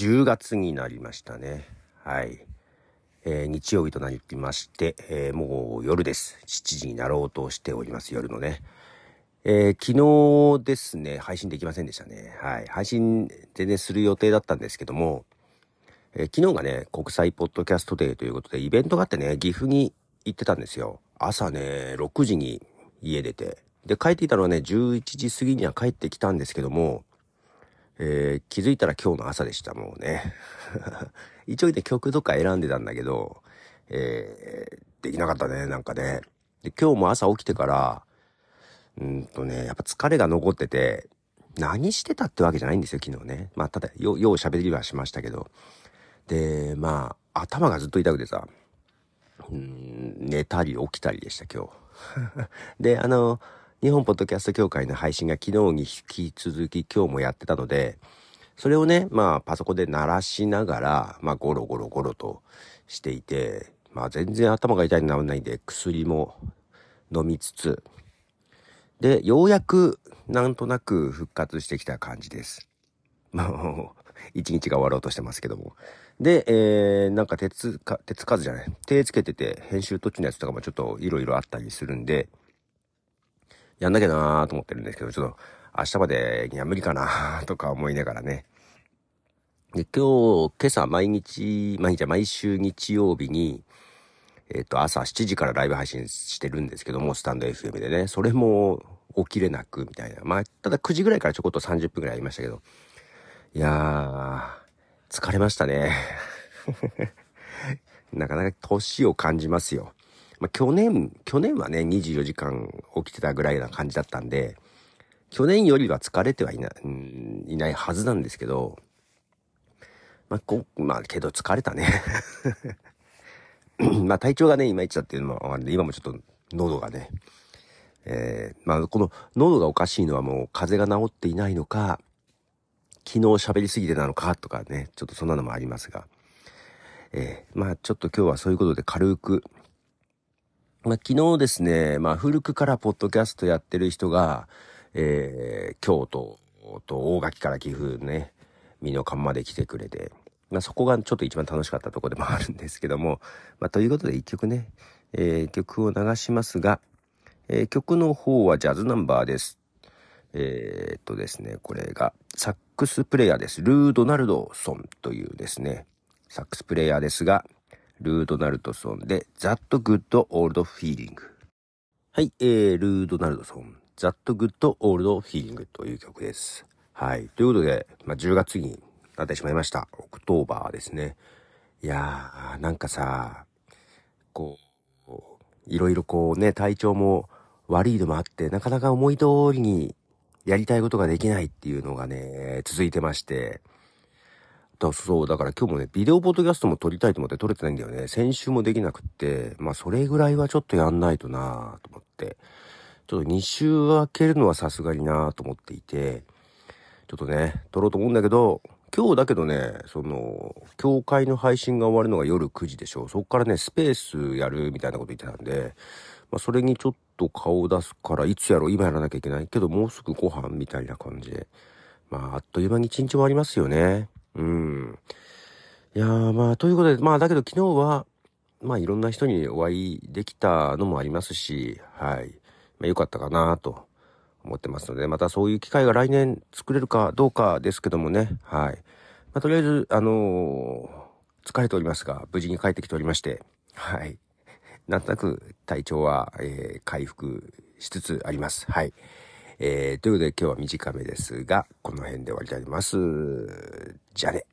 10月になりましたね。はい。えー、日曜日となりまして、えー、もう夜です。7時になろうとしております、夜のね。えー、昨日ですね、配信できませんでしたね。はい。配信全然する予定だったんですけども、え昨日がね、国際ポッドキャストデーということで、イベントがあってね、岐阜に行ってたんですよ。朝ね、6時に家出て。で、帰っていたのはね、11時過ぎには帰ってきたんですけども、えー、気づいたら今日の朝でした、もうね。一応ね、曲とか選んでたんだけど、えー、できなかったね、なんかね。で、今日も朝起きてから、うんとね、やっぱ疲れが残ってて、何してたってわけじゃないんですよ、昨日ね。まあ、ただ、よ、よう喋りはしましたけど。で、まあ、頭がずっと痛くてさ、うん、寝たり起きたりでした、今日。で、あの、日本ポッドキャスト協会の配信が昨日に引き続き今日もやってたので、それをね、まあパソコンで鳴らしながら、まあゴロゴロゴロとしていて、まあ全然頭が痛いにならないんで薬も飲みつつ、で、ようやくなんとなく復活してきた感じです。もう、一日が終わろうとしてますけども。で、えー、なんか鉄か、鉄数じゃない。手つけてて、編集途中のやつとかもちょっといろいろあったりするんで、やんなきゃなーと思ってるんですけど、ちょっと明日までには無理かなー とか思いながらね。で、今日、今朝毎日、毎日毎週日曜日に、えっ、ー、と、朝7時からライブ配信してるんですけども、スタンド FM でね、それも起きれなくみたいな。まあ、ただ9時ぐらいからちょこっと30分ぐらいありましたけど、いやー、疲れましたね。なかなか年を感じますよ。まあ、去年、去年はね、24時間起きてたぐらいな感じだったんで、去年よりは疲れてはいな、いないはずなんですけど、まあ、こ、まあ、けど疲れたね。まあ、体調がね、いまいちだっていうのもあるんで、今もちょっと喉がね、えー、まあ、この喉がおかしいのはもう風邪が治っていないのか、昨日喋りすぎてなのかとかね、ちょっとそんなのもありますが、えー、まあ、ちょっと今日はそういうことで軽く、まあ、昨日ですね、まあ、古くからポッドキャストやってる人が、えー、京都と大垣から岐阜ね、美濃間まで来てくれて、まあ、そこがちょっと一番楽しかったとこでもあるんですけども、まあ、ということで一曲ね、えー、曲を流しますが、えー、曲の方はジャズナンバーです。えー、っとですね、これがサックスプレイヤーです。ルー・ドナルドソンというですね、サックスプレイヤーですが、ルー・ドナルドソンで、That Good Old Feeling。はい、えー、ルー・ドナルドソン、That Good Old Feeling という曲です。はい。ということで、まあ、10月になってしまいました。 October ですね。いやー、なんかさ、こう、いろいろこうね、体調も悪いのもあって、なかなか思い通りにやりたいことができないっていうのがね、続いてまして、だそう、だから今日もね、ビデオポッドキャストも撮りたいと思って撮れてないんだよね。先週もできなくって、まあそれぐらいはちょっとやんないとなと思って、ちょっと2週開けるのはさすがになと思っていて、ちょっとね、撮ろうと思うんだけど、今日だけどね、その、教会の配信が終わるのが夜9時でしょ。そっからね、スペースやるみたいなこと言ってたんで、まあそれにちょっと顔を出すから、いつやろう今やらなきゃいけないけど、もうすぐご飯みたいな感じで。まあ、あっという間に一日終わりますよね。うん。いやー、まあ、ということで、まあ、だけど昨日は、まあ、いろんな人にお会いできたのもありますし、はい。まあ、よかったかなと思ってますので、またそういう機会が来年作れるかどうかですけどもね、はい。まあ、とりあえず、あのー、疲れておりますが、無事に帰ってきておりまして、はい。なんとなく体調は、えー、回復しつつあります。はい。えー、ということで今日は短めですが、この辺で終わりたいと思います。じゃあね。